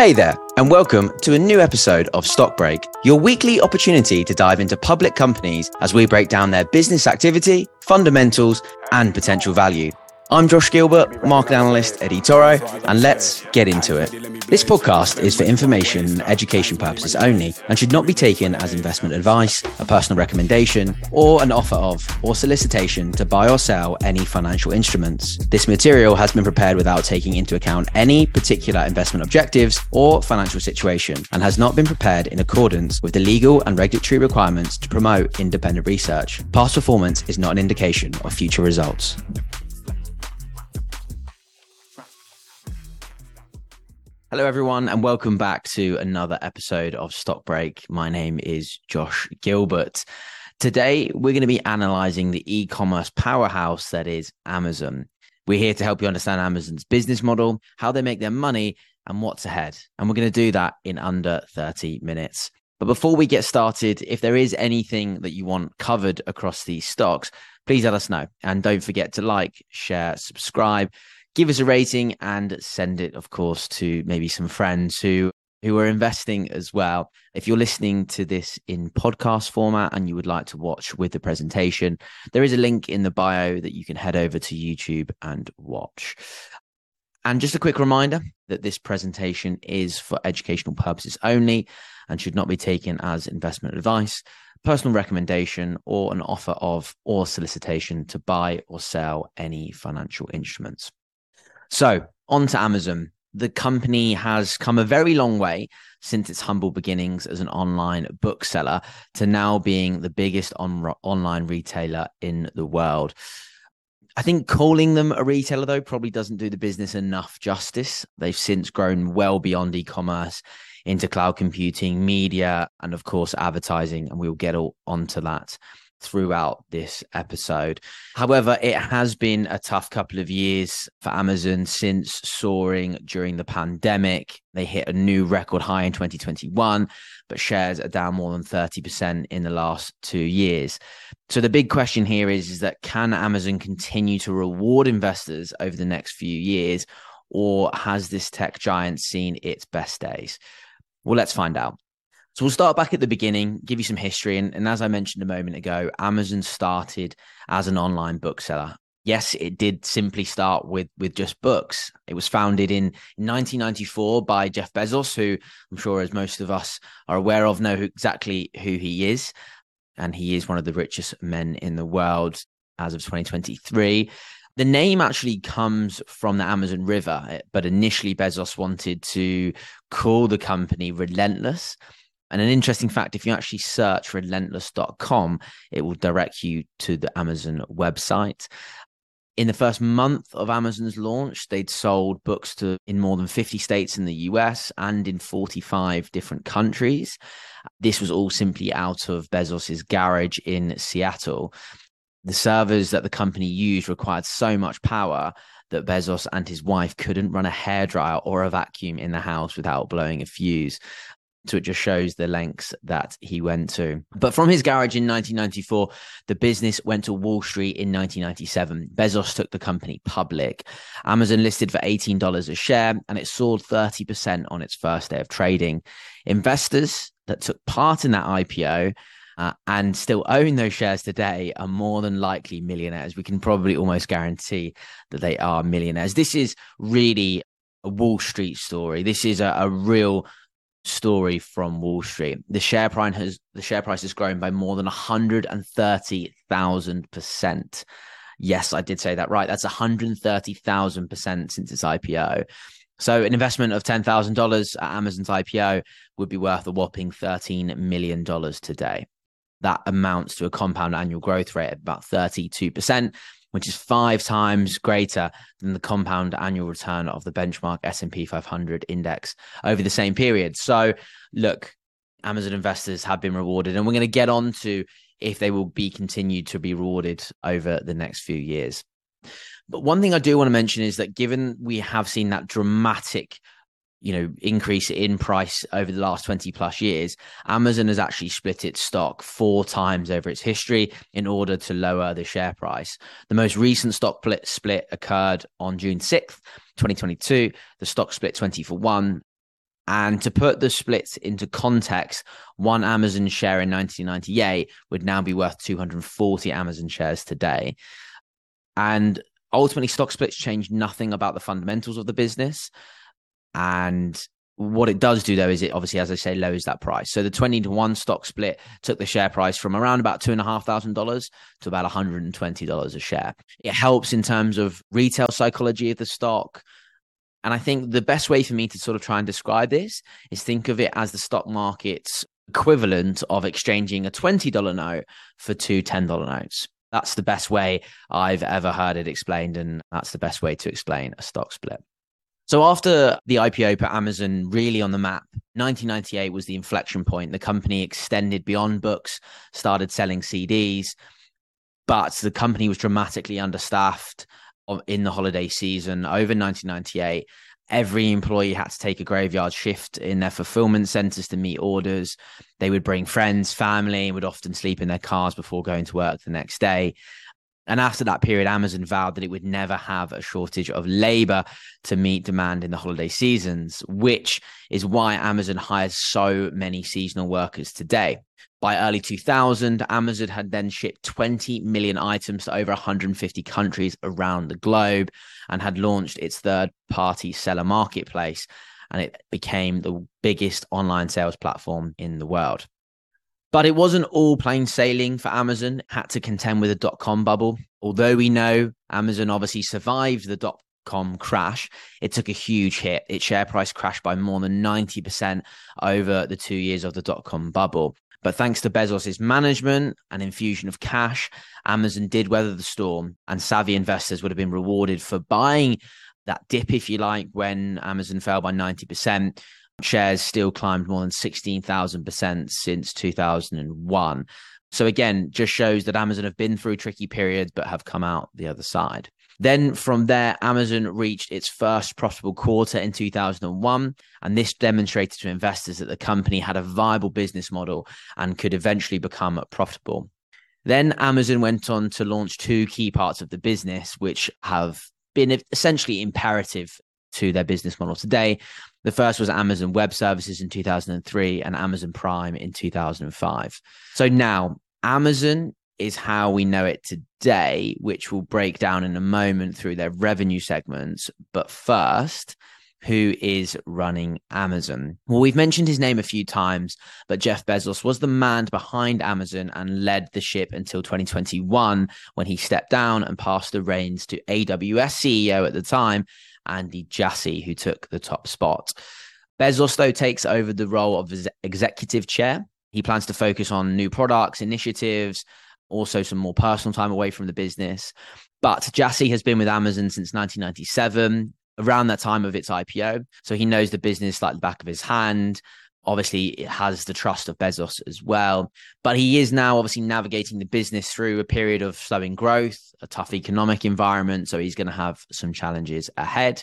Hey there, and welcome to a new episode of Stock Break, your weekly opportunity to dive into public companies as we break down their business activity, fundamentals, and potential value. I'm Josh Gilbert, market analyst at eToro, and let's get into it. This podcast is for information and education purposes only and should not be taken as investment advice, a personal recommendation, or an offer of or solicitation to buy or sell any financial instruments. This material has been prepared without taking into account any particular investment objectives or financial situation and has not been prepared in accordance with the legal and regulatory requirements to promote independent research. Past performance is not an indication of future results. Hello, everyone, and welcome back to another episode of Stock Break. My name is Josh Gilbert. Today, we're going to be analyzing the e commerce powerhouse that is Amazon. We're here to help you understand Amazon's business model, how they make their money, and what's ahead. And we're going to do that in under 30 minutes. But before we get started, if there is anything that you want covered across these stocks, please let us know. And don't forget to like, share, subscribe give us a rating and send it, of course, to maybe some friends who who are investing as well. If you're listening to this in podcast format and you would like to watch with the presentation, there is a link in the bio that you can head over to YouTube and watch. And just a quick reminder that this presentation is for educational purposes only and should not be taken as investment advice, personal recommendation, or an offer of or solicitation to buy or sell any financial instruments. So, on to Amazon. The company has come a very long way since its humble beginnings as an online bookseller to now being the biggest on- online retailer in the world. I think calling them a retailer, though, probably doesn't do the business enough justice. They've since grown well beyond e commerce into cloud computing, media, and of course, advertising. And we'll get all onto that throughout this episode. However, it has been a tough couple of years for Amazon since soaring during the pandemic. They hit a new record high in 2021, but shares are down more than 30% in the last two years. So the big question here is, is that can Amazon continue to reward investors over the next few years, or has this tech giant seen its best days? Well, let's find out. So we'll start back at the beginning, give you some history. And, and as I mentioned a moment ago, Amazon started as an online bookseller. Yes, it did simply start with with just books. It was founded in 1994 by Jeff Bezos, who I'm sure, as most of us are aware of, know exactly who he is, and he is one of the richest men in the world as of 2023. The name actually comes from the Amazon River, eh, but initially Bezos wanted to call the company Relentless and an interesting fact if you actually search relentless.com, it will direct you to the Amazon website. In the first month of Amazon's launch, they'd sold books to in more than 50 states in the US and in 45 different countries. This was all simply out of Bezos's garage in Seattle. The servers that the company used required so much power that Bezos and his wife couldn't run a hairdryer or a vacuum in the house without blowing a fuse. So it just shows the lengths that he went to. But from his garage in 1994, the business went to Wall Street in 1997. Bezos took the company public. Amazon listed for $18 a share and it soared 30% on its first day of trading. Investors that took part in that IPO uh, and still own those shares today are more than likely millionaires. We can probably almost guarantee that they are millionaires. This is really a Wall Street story. This is a, a real story from Wall Street. The share price has the share price has grown by more than 130,000%. Yes, I did say that right. That's 130,000% since its IPO. So an investment of $10,000 at Amazon's IPO would be worth a whopping $13 million today. That amounts to a compound annual growth rate of about 32%, which is five times greater than the compound annual return of the benchmark S&P 500 index over the same period. So, look, Amazon investors have been rewarded, and we're going to get on to if they will be continued to be rewarded over the next few years. But one thing I do want to mention is that given we have seen that dramatic you know increase in price over the last 20 plus years amazon has actually split its stock four times over its history in order to lower the share price the most recent stock split occurred on june 6th 2022 the stock split 20 for 1 And to put the splits into context, one Amazon share in 1998 would now be worth 240 Amazon shares today. And ultimately, stock splits change nothing about the fundamentals of the business. And what it does do though is it obviously, as I say, lowers that price. So the 20 to 1 stock split took the share price from around about two and a half thousand dollars to about $120 a share. It helps in terms of retail psychology of the stock. And I think the best way for me to sort of try and describe this is think of it as the stock market's equivalent of exchanging a $20 note for two $10 notes. That's the best way I've ever heard it explained. And that's the best way to explain a stock split. So after the IPO put Amazon really on the map, 1998 was the inflection point. The company extended beyond books, started selling CDs, but the company was dramatically understaffed in the holiday season over 1998. Every employee had to take a graveyard shift in their fulfillment centers to meet orders. They would bring friends, family, and would often sleep in their cars before going to work the next day. And after that period, Amazon vowed that it would never have a shortage of labor to meet demand in the holiday seasons, which is why Amazon hires so many seasonal workers today. By early 2000, Amazon had then shipped 20 million items to over 150 countries around the globe and had launched its third party seller marketplace. And it became the biggest online sales platform in the world. But it wasn't all plain sailing for Amazon, had to contend with a dot com bubble. Although we know Amazon obviously survived the dot com crash, it took a huge hit. Its share price crashed by more than 90% over the two years of the dot com bubble. But thanks to Bezos' management and infusion of cash, Amazon did weather the storm, and savvy investors would have been rewarded for buying that dip, if you like, when Amazon fell by 90% shares still climbed more than 16,000% since 2001. So again, just shows that Amazon have been through tricky periods but have come out the other side. Then from there, Amazon reached its first profitable quarter in 2001. And this demonstrated to investors that the company had a viable business model and could eventually become profitable. Then Amazon went on to launch two key parts of the business, which have been essentially imperative to their business model today. The first was Amazon Web Services in 2003 and Amazon Prime in 2005. So now Amazon is how we know it today, which we'll break down in a moment through their revenue segments. But first, who is running Amazon. Well, we've mentioned his name a few times, but Jeff Bezos was the man behind Amazon and led the ship until 2021 when he stepped down and passed the reins to AWS CEO at the time, Andy Jassy, who took the top spot. Bezos, though, takes over the role of executive chair. He plans to focus on new products, initiatives, also some more personal time away from the business. But Jassy has been with Amazon since 1997, around that time of its IPO. So he knows the business like the back of his hand. Obviously, it has the trust of Bezos as well. But he is now obviously navigating the business through a period of slowing growth, a tough economic environment. So he's going to have some challenges ahead.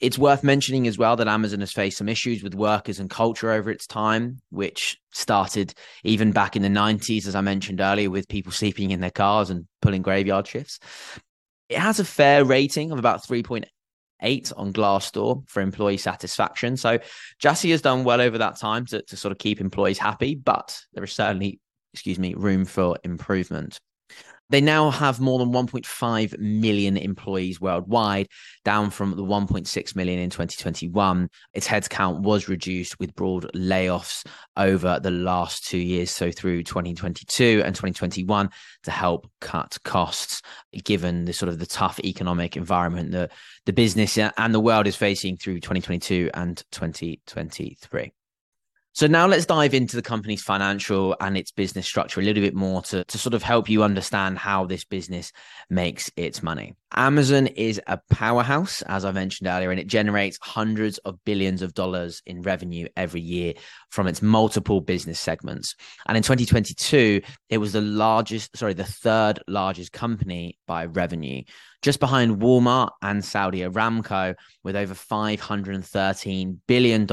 It's worth mentioning as well that Amazon has faced some issues with workers and culture over its time, which started even back in the 90s, as I mentioned earlier, with people sleeping in their cars and pulling graveyard shifts. It has a fair rating of about 3.8 eight on Glassdoor for employee satisfaction. So Jassy has done well over that time to, to sort of keep employees happy, but there is certainly, excuse me, room for improvement. They now have more than 1.5 million employees worldwide, down from the 1.6 million in 2021. Its headcount was reduced with broad layoffs over the last two years, so through 2022 and 2021, to help cut costs, given the sort of the tough economic environment that the business and the world is facing through 2022 and 2023. So now let's dive into the company's financial and its business structure a little bit more to, to sort of help you understand how this business makes its money. Amazon is a powerhouse, as I mentioned earlier, and it generates hundreds of billions of dollars in revenue every year from its multiple business segments. And in 2022, it was the largest, sorry, the third largest company by revenue, just behind Walmart and Saudi Aramco, with over $513 billion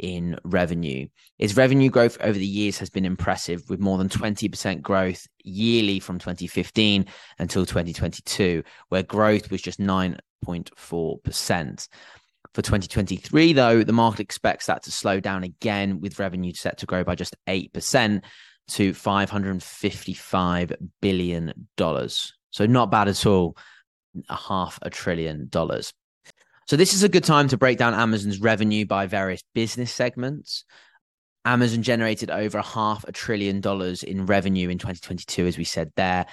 in revenue. Its revenue growth over the years has been impressive, with more than 20% growth yearly from 2015 until 2022, where growth was just 9.4%. For 2023, though, the market expects that to slow down again, with revenue set to grow by just 8% to $555 billion. So, not bad at all. A half a trillion dollars. So, this is a good time to break down Amazon's revenue by various business segments. Amazon generated over half a trillion dollars in revenue in 2022, as we said there.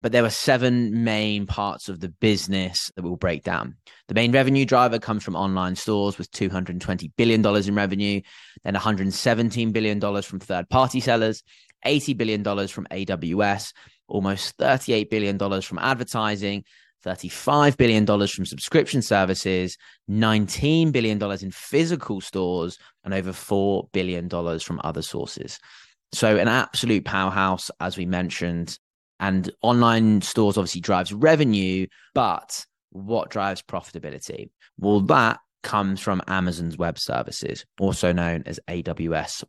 But there were seven main parts of the business that we'll break down. The main revenue driver comes from online stores with $220 billion in revenue, then $117 billion from third party sellers, $80 billion from AWS, almost $38 billion from advertising, $35 billion from subscription services, $19 billion in physical stores, and over $4 billion from other sources. So, an absolute powerhouse, as we mentioned. And online stores obviously drives revenue, but what drives profitability? Well, that comes from Amazon's web services, also known as AWS,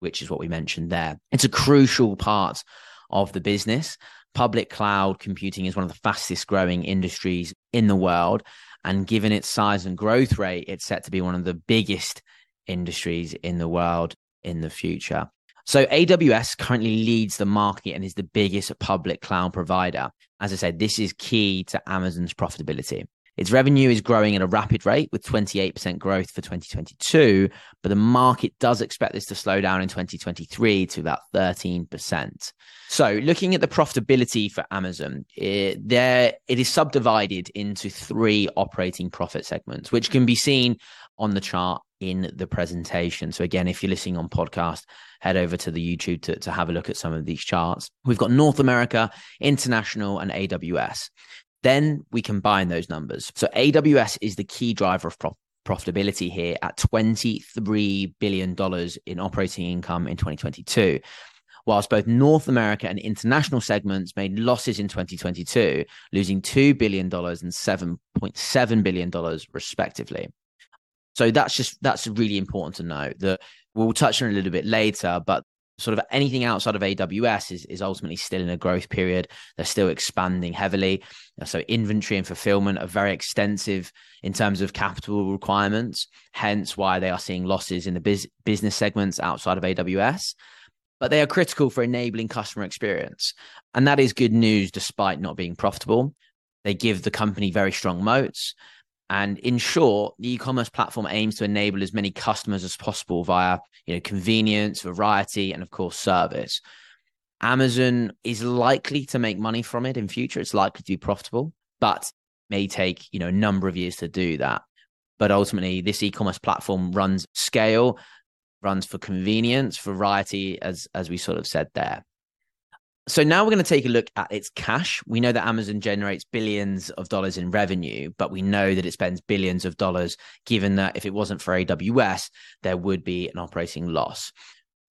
which is what we mentioned there. It's a crucial part of the business. Public cloud computing is one of the fastest growing industries in the world. And given its size and growth rate, it's set to be one of the biggest industries in the world in the future. So AWS currently leads the market and is the biggest public cloud provider. As I said, this is key to Amazon's profitability. Its revenue is growing at a rapid rate with 28% growth for 2022, but the market does expect this to slow down in 2023 to about 13%. So, looking at the profitability for Amazon, it, there it is subdivided into three operating profit segments, which can be seen on the chart in the presentation. So again, if you're listening on podcast, head over to the YouTube to, to have a look at some of these charts. We've got North America, International, and AWS. Then we combine those numbers. So AWS is the key driver of pro- profitability here at $23 billion in operating income in 2022. Whilst both North America and international segments made losses in 2022, losing $2 billion and $7.7 billion, respectively. So that's just that's really important to know that we'll touch on a little bit later, but sort of anything outside of AWS is, is ultimately still in a growth period. They're still expanding heavily. So inventory and fulfillment are very extensive in terms of capital requirements, hence why they are seeing losses in the biz- business segments outside of AWS. But they are critical for enabling customer experience. And that is good news despite not being profitable. They give the company very strong moats and in short, the e-commerce platform aims to enable as many customers as possible via, you know, convenience, variety, and of course, service. Amazon is likely to make money from it in future. It's likely to be profitable, but may take, you know, a number of years to do that. But ultimately, this e-commerce platform runs scale, runs for convenience, variety, as as we sort of said there. So now we're going to take a look at its cash. We know that Amazon generates billions of dollars in revenue, but we know that it spends billions of dollars, given that if it wasn't for AWS, there would be an operating loss.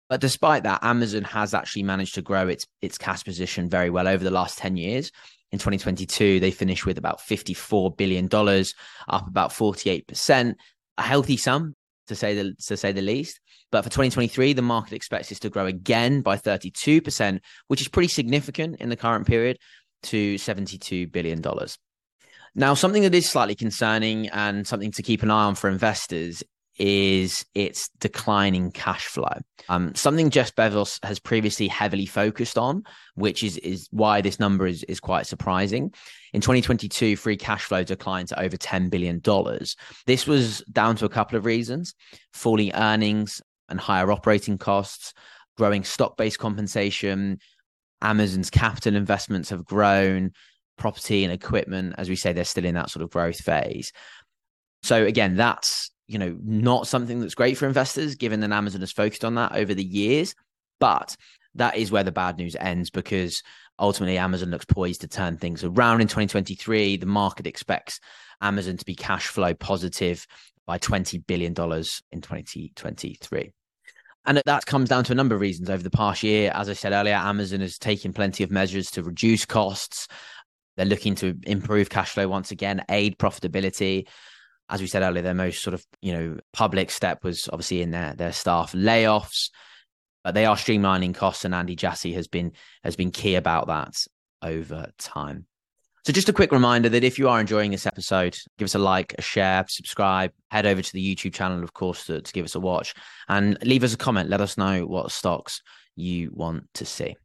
But despite that, Amazon has actually managed to grow its its cash position very well over the last 10 years. In 2022, they finished with about $54 billion, up about 48%, a healthy sum to say the to say the least. But for 2023, the market expects this to grow again by 32%, which is pretty significant in the current period to $72 billion. Now, something that is slightly concerning and something to keep an eye on for investors is its declining cash flow. Um, something Jeff Bezos has previously heavily focused on, which is is why this number is is quite surprising. In 2022, free cash flow declined to over 10 billion dollars. This was down to a couple of reasons: falling earnings and higher operating costs, growing stock-based compensation. Amazon's capital investments have grown, property and equipment, as we say, they're still in that sort of growth phase. So again, that's you know, not something that's great for investors, given that Amazon has focused on that over the years. But that is where the bad news ends because ultimately Amazon looks poised to turn things around in 2023. The market expects Amazon to be cash flow positive by $20 billion in 2023. And that comes down to a number of reasons over the past year. As I said earlier, Amazon has taken plenty of measures to reduce costs. They're looking to improve cash flow once again, aid profitability as we said earlier, their most sort of you know public step was obviously in their their staff layoffs, but they are streamlining costs, and Andy Jassy has been has been key about that over time. So, just a quick reminder that if you are enjoying this episode, give us a like, a share, subscribe, head over to the YouTube channel, of course, to, to give us a watch and leave us a comment. Let us know what stocks you want to see.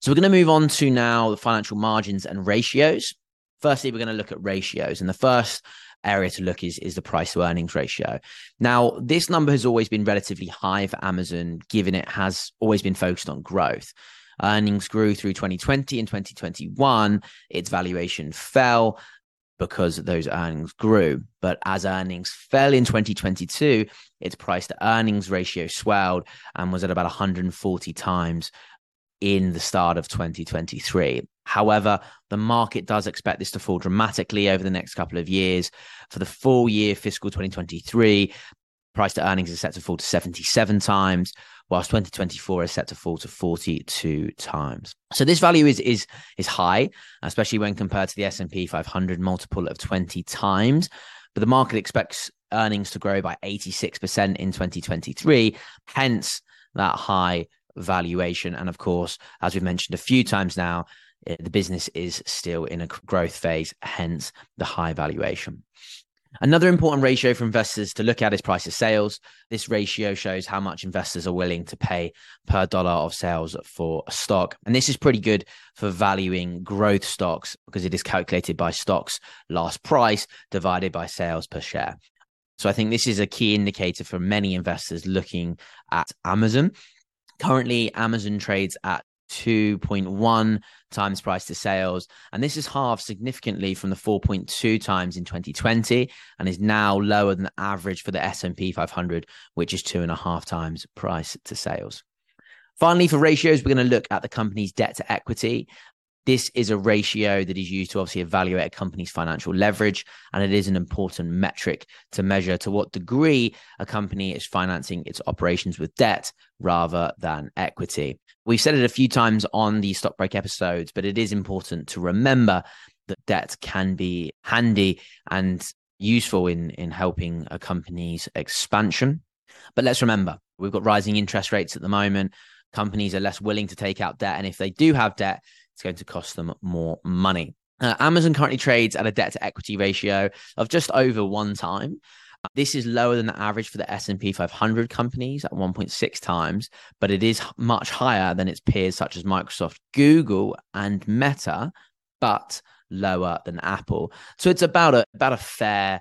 So, we're going to move on to now the financial margins and ratios. Firstly, we're going to look at ratios. And the first area to look is, is the price to earnings ratio. Now, this number has always been relatively high for Amazon, given it has always been focused on growth. Earnings grew through 2020 and 2021. Its valuation fell because those earnings grew. But as earnings fell in 2022, its price to earnings ratio swelled and was at about 140 times in the start of 2023. However, the market does expect this to fall dramatically over the next couple of years. For the full year fiscal 2023, price to earnings is set to fall to 77 times, whilst 2024 is set to fall to 42 times. So this value is is is high, especially when compared to the S&P 500 multiple of 20 times. But the market expects earnings to grow by 86% in 2023, hence that high valuation. And of course, as we've mentioned a few times now, Uh, the business is still in a growth phase, hence the high valuation. Another important ratio for investors to look at is price of sales. This ratio shows how much investors are willing to pay per dollar of sales for a stock. And this is pretty good for valuing growth stocks because it is calculated by stocks last price divided by sales per share. So I think this is a key indicator for many investors looking at Amazon. Currently, Amazon trades at 2.1 times price to sales. And this is halved significantly from the 4.2 times in 2020 and is now lower than the average for the S&P 500 which is two and a half times price to sales. Finally for ratios we're going to look at the company's debt to equity this is a ratio that is used to obviously evaluate a company's financial leverage, and it is an important metric to measure to what degree a company is financing its operations with debt rather than equity. We've said it a few times on the stock break episodes, but it is important to remember that debt can be handy and useful in, in helping a company's expansion. But let's remember, we've got rising interest rates at the moment. Companies are less willing to take out debt. And if they do have debt, it's going to cost them more money. Uh, Amazon currently trades at a debt to equity ratio of just over one time. This is lower than the average for the S&P 500 companies at 1.6 times, but it is much higher than its peers such as Microsoft, Google, and Meta, but lower than Apple. So it's about a about a fair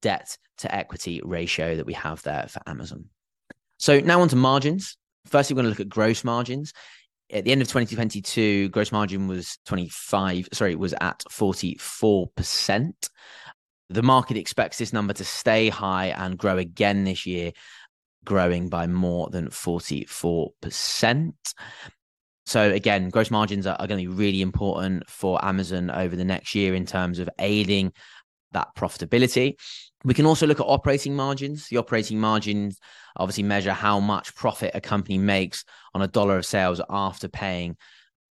debt to equity ratio that we have there for Amazon. So now on to margins. Firstly, we're going to look at gross margins at the end of 2022, gross margin was 25, sorry, it was at 44%. The market expects this number to stay high and grow again this year, growing by more than 44%. So again, gross margins are, are going to be really important for Amazon over the next year in terms of aiding that profitability. We can also look at operating margins. The operating margins obviously measure how much profit a company makes on a dollar of sales after paying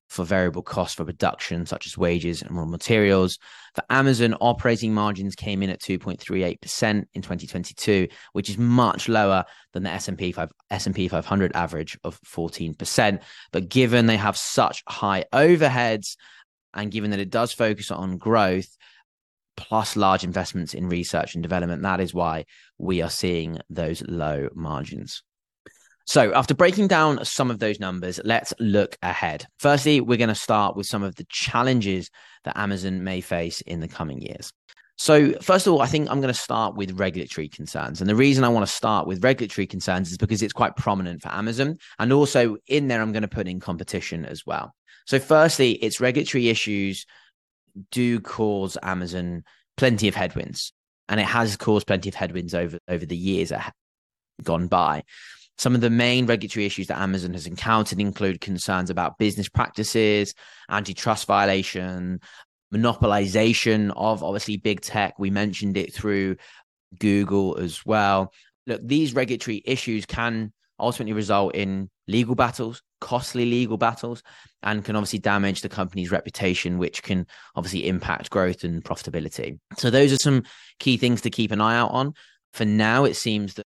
for variable costs for production, such as wages and raw materials. For Amazon, operating margins came in at 2.38% in 2022, which is much lower than the S&P 5, S&P 500 average of 14%. But given they have such high overheads and given that it does focus on growth, plus large investments in research and development. That is why we are seeing those low margins. So, after breaking down some of those numbers, let's look ahead. Firstly, we're going to start with some of the challenges that Amazon may face in the coming years. So, first of all, I think I'm going to start with regulatory concerns. And the reason I want to start with regulatory concerns is because it's quite prominent for Amazon. And also in there, I'm going to put in competition as well. So, firstly, it's regulatory issues do cause Amazon plenty of headwinds, and it has caused plenty of headwinds over over the years that have gone by. Some of the main regulatory issues that Amazon has encountered include concerns about business practices, antitrust violation, monopolization of obviously big tech. We mentioned it through Google as well. Look, these regulatory issues can ultimately result in legal battles, costly legal battles, and can obviously damage the company's reputation, which can obviously impact growth and profitability. So, those are some key things to keep an eye out on. For now, it seems that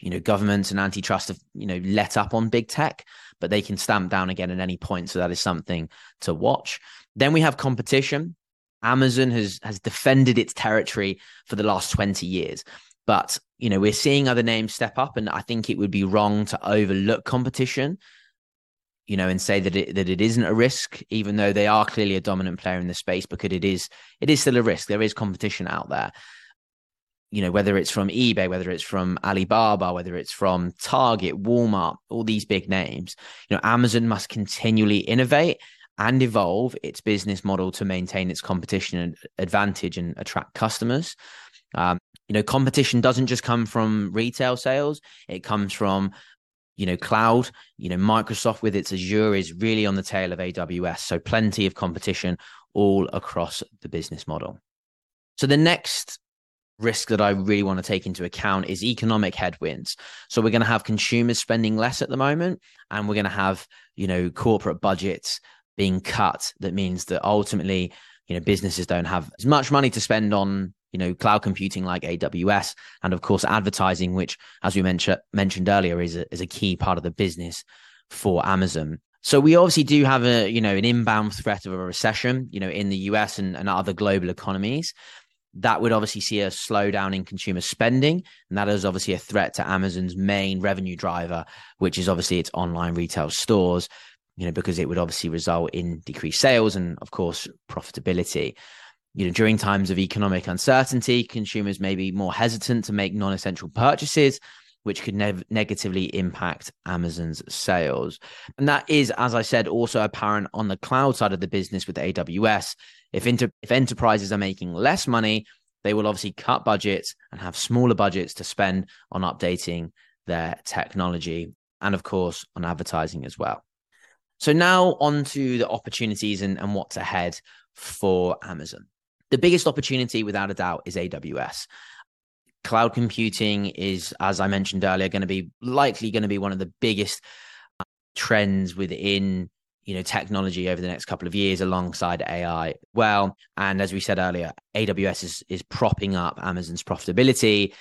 you know governments and antitrust have you know let up on big tech but they can stamp down again at any point so that is something to watch then we have competition Amazon has has defended its territory for the last 20 years. But, you know, we're seeing other names step up and I think it would be wrong to overlook competition, you know, and say that it that it isn't a risk even though they are clearly a dominant player in the space because it is it is still a risk. There is competition out there. You know, whether it's from eBay, whether it's from Alibaba, whether it's from Target, Walmart, all these big names, you know, Amazon must continually innovate and evolve its business model to maintain its competition advantage and attract customers. Um, you know, competition doesn't just come from retail sales; it comes from you know cloud. You know, Microsoft with its Azure is really on the tail of AWS, so plenty of competition all across the business model. So the next risk that I really want to take into account is economic headwinds. So we're going to have consumers spending less at the moment, and we're going to have you know corporate budgets being cut that means that ultimately you know businesses don't have as much money to spend on you know cloud computing like AWS and of course advertising which as we mentioned mentioned earlier is a, is a key part of the business for Amazon so we obviously do have a you know an inbound threat of a recession you know in the US and, and other global economies that would obviously see a slowdown in consumer spending and that is obviously a threat to Amazon's main revenue driver which is obviously its online retail stores you know, because it would obviously result in decreased sales and, of course, profitability. You know, during times of economic uncertainty, consumers may be more hesitant to make non essential purchases, which could ne- negatively impact Amazon's sales. And that is, as I said, also apparent on the cloud side of the business with AWS. If, inter- if enterprises are making less money, they will obviously cut budgets and have smaller budgets to spend on updating their technology and, of course, on advertising as well. So now on to the opportunities and, and what's ahead for Amazon. The biggest opportunity, without a doubt, is AWS. Cloud computing is, as I mentioned earlier, going to be likely going to be one of the biggest uh, trends within you know technology over the next couple of years alongside AI. Well, and as we said earlier, AWS is is propping up Amazon's profitability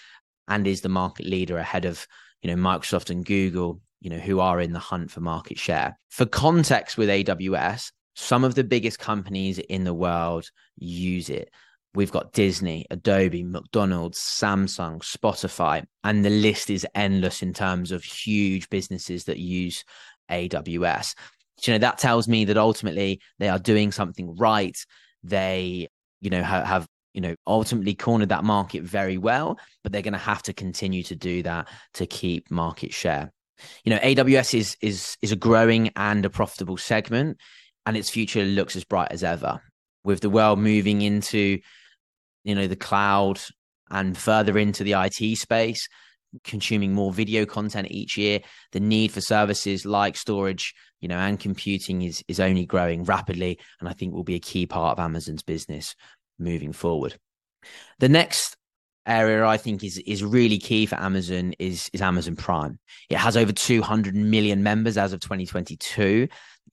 and is the market leader ahead of you know Microsoft and Google you know, who are in the hunt for market share. For context with AWS, some of the biggest companies in the world use it. We've got Disney, Adobe, McDonald's, Samsung, Spotify, and the list is endless in terms of huge businesses that use AWS. You know, that tells me that ultimately they are doing something right. They, you know, have, have you know, ultimately cornered that market very well, but they're going to have to continue to do that to keep market share you know aws is is is a growing and a profitable segment and its future looks as bright as ever. With the world moving into you know the cloud and further into the IT space consuming more video content each year the need for services like storage you know and computing is is only growing rapidly and i think will be a key part of amazon's business moving forward. The next area I think is is really key for Amazon is is Amazon Prime. It has over 200 million members as of 2022,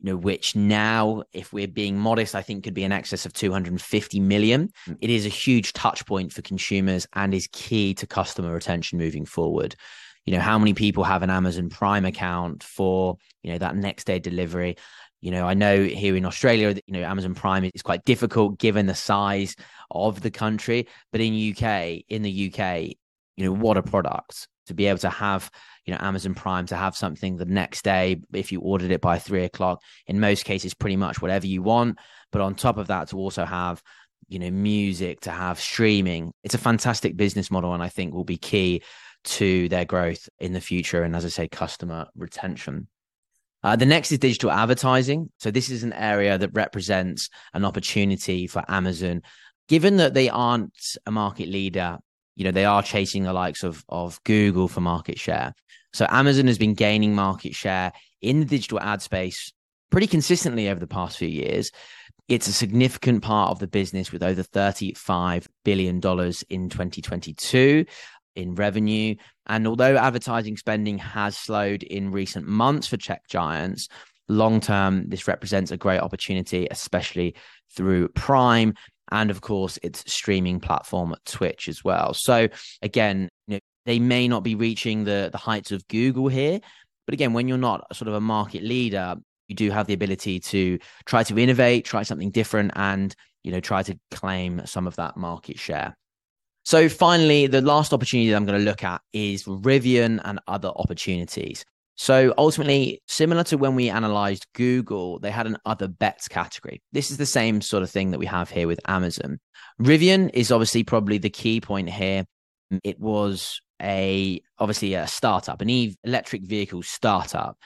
you know, which now, if we're being modest, I think could be in excess of 250 million. Hmm. It is a huge touch point for consumers and is key to customer retention moving forward. You know, how many people have an Amazon Prime account for, you know, that next day delivery? You know, I know here in Australia, you know, Amazon Prime is quite difficult given the size of the country, but in UK, in the UK, you know, what a product to be able to have, you know, Amazon Prime to have something the next day if you ordered it by three o'clock. In most cases, pretty much whatever you want. But on top of that, to also have you know music to have streaming it's a fantastic business model and i think will be key to their growth in the future and as i say customer retention uh, the next is digital advertising. So, this is an area that represents an opportunity for Amazon. Given that they aren't a market leader, you know, they are chasing the likes of, of Google for market share. So, Amazon has been gaining market share in the digital ad space pretty consistently over the past few years. It's a significant part of the business with over $35 billion in 2022 in revenue. And although advertising spending has slowed in recent months for tech giants, long term, this represents a great opportunity, especially through Prime and, of course, its streaming platform, Twitch, as well. So, again, you know, they may not be reaching the, the heights of Google here. But again, when you're not sort of a market leader, you do have the ability to try to innovate, try something different, and you know, try to claim some of that market share. So finally, the last opportunity that I'm going to look at is Rivian and other opportunities. So ultimately, similar to when we analyzed Google, they had an other bets category. This is the same sort of thing that we have here with Amazon. Rivian is obviously probably the key point here. It was a obviously a startup, an electric vehicle startup.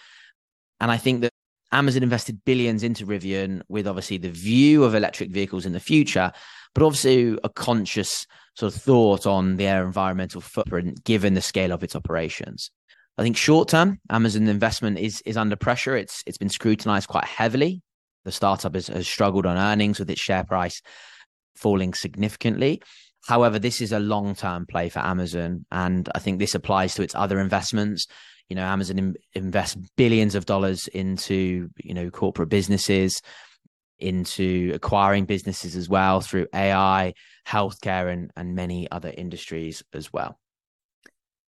And I think that Amazon invested billions into Rivian with obviously the view of electric vehicles in the future, but also a conscious sort of thought on their environmental footprint given the scale of its operations. I think short term, Amazon investment is is under pressure. It's it's been scrutinized quite heavily. The startup has, has struggled on earnings with its share price falling significantly. However, this is a long term play for Amazon, and I think this applies to its other investments. You know, Amazon Im- invests billions of dollars into you know corporate businesses, into acquiring businesses as well through AI, healthcare, and and many other industries as well.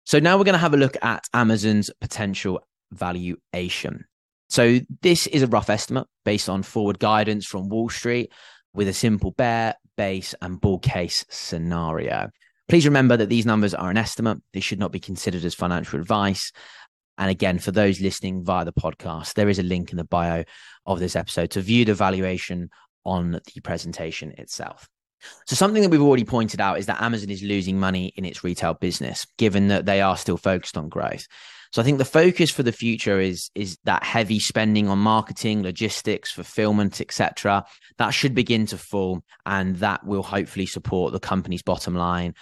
So now we're going to have a look at Amazon's potential valuation. So this is a rough estimate based on forward guidance from Wall Street with a simple bear, base, and bull case scenario. Please remember that these numbers are an estimate. They should not be considered as financial advice. And again, for those listening via the podcast, there is a link in the bio of this episode to view the valuation on the presentation itself. So something that we've already pointed out is that Amazon is losing money in its retail business, given that they are still focused on growth. So I think the focus for the future is is that heavy spending on marketing, logistics, fulfillment, etc. That should begin to fall, and that will hopefully support the company's bottom line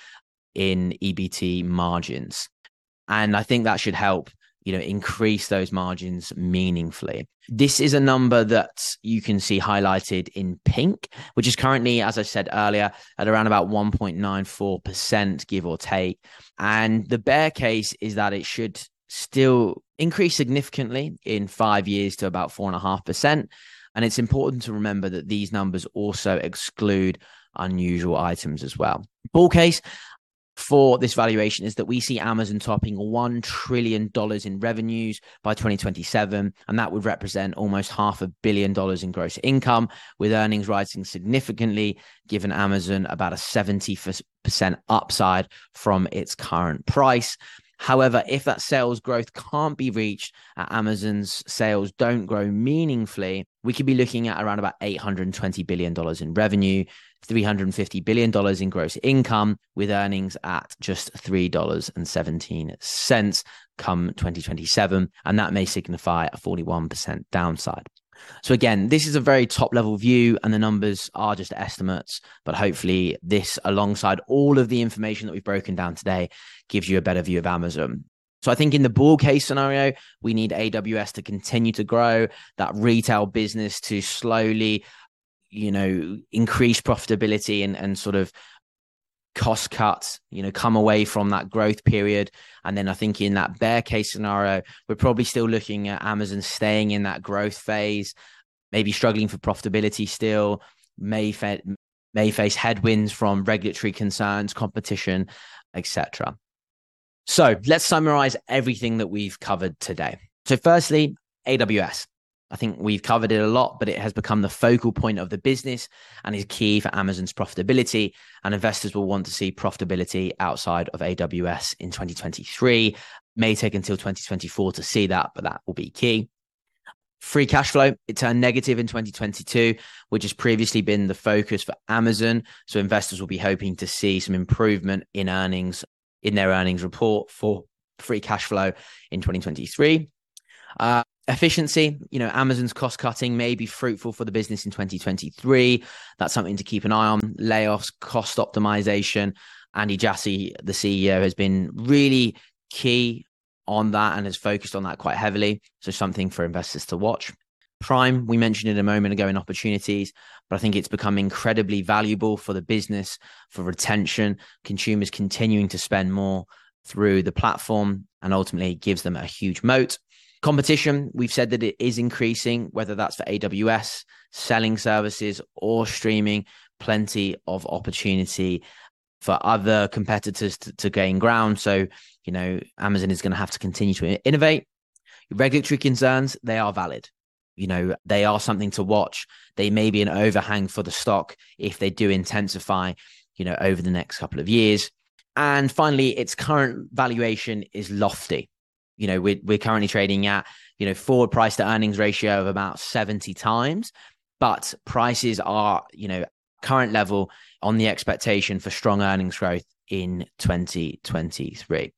in EBT margins. And I think that should help you know increase those margins meaningfully. This is a number that you can see highlighted in pink which is currently as i said earlier at around about 1.94% give or take. And the bear case is that it should still increase significantly in five years to about 4.5% and it's important to remember that these numbers also exclude unusual items as well. Bull case for this valuation is that we see Amazon topping $1 trillion in revenues by 2027. And that would represent almost half a billion dollars in gross income, with earnings rising significantly, given Amazon about a 70% upside from its current price. However, if that sales growth can't be reached, Amazon's sales don't grow meaningfully, we could be looking at around about $820 billion in revenue, $350 billion in gross income with earnings at just $3.17 come 2027. And that may signify a 41% downside. So again, this is a very top level view and the numbers are just estimates, but hopefully this alongside all of the information that we've broken down today gives you a better view of Amazon. So I think in the bull case scenario, we need AWS to continue to grow, that retail business to slowly you know, increase profitability and, and sort of cost cuts, you know, come away from that growth period. And then I think in that bear case scenario, we're probably still looking at Amazon staying in that growth phase, maybe struggling for profitability still, may, fa- may face headwinds from regulatory concerns, competition, etc. So let's summarize everything that we've covered today. So, firstly, AWS. I think we've covered it a lot, but it has become the focal point of the business and is key for Amazon's profitability. And investors will want to see profitability outside of AWS in 2023. May take until 2024 to see that, but that will be key. Free cash flow, it turned negative in 2022, which has previously been the focus for Amazon. So investors will be hoping to see some improvement in earnings in their earnings report for free cash flow in 2023. Uh, efficiency. You know amazon's cost cutting may be fruitful for the business in 2023 that's something to keep an eye on. Layoffs cost optimization. Andy jassy the ceo has been really key on that and has focused on that quite heavily. So something for investors to watch. Prime we mentioned it a moment ago in opportunities but i think it's become incredibly valuable for the business for retention consumers continuing to spend more through the platform and ultimately gives them a huge moat Competition, we've said that it is increasing, whether that's for AWS, selling services, or streaming. Plenty of opportunity for other competitors to, to gain ground. So, you know, Amazon is going to have to continue to innovate. Regulatory concerns, they are valid. you know, they are something to watch. They may be an overhang for the stock if they do intensify, you know, over the next couple of years. And finally, its current valuation is lofty. You know, we're, we're currently trading at, you know, forward price to earnings ratio of about 70 times, but prices are, you know, current level on the expectation for strong earnings growth in 2023.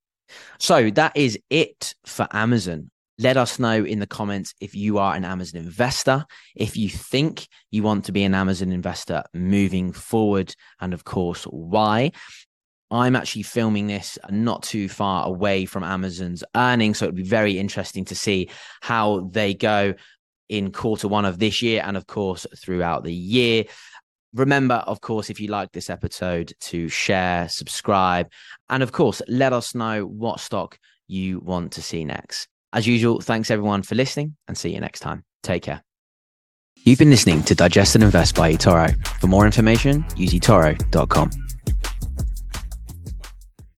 So that is it for Amazon. Let us know in the comments if you are an Amazon investor, if you think you want to be an Amazon investor moving forward, and of course, why. I'm actually filming this not too far away from Amazon's earnings. So it'd be very interesting to see how they go in quarter one of this year and, of course, throughout the year. Remember, of course, if you like this episode, to share, subscribe, and of course, let us know what stock you want to see next. As usual, thanks everyone for listening and see you next time. Take care. You've been listening to Digest and Invest by eToro. For more information, use eToro.com.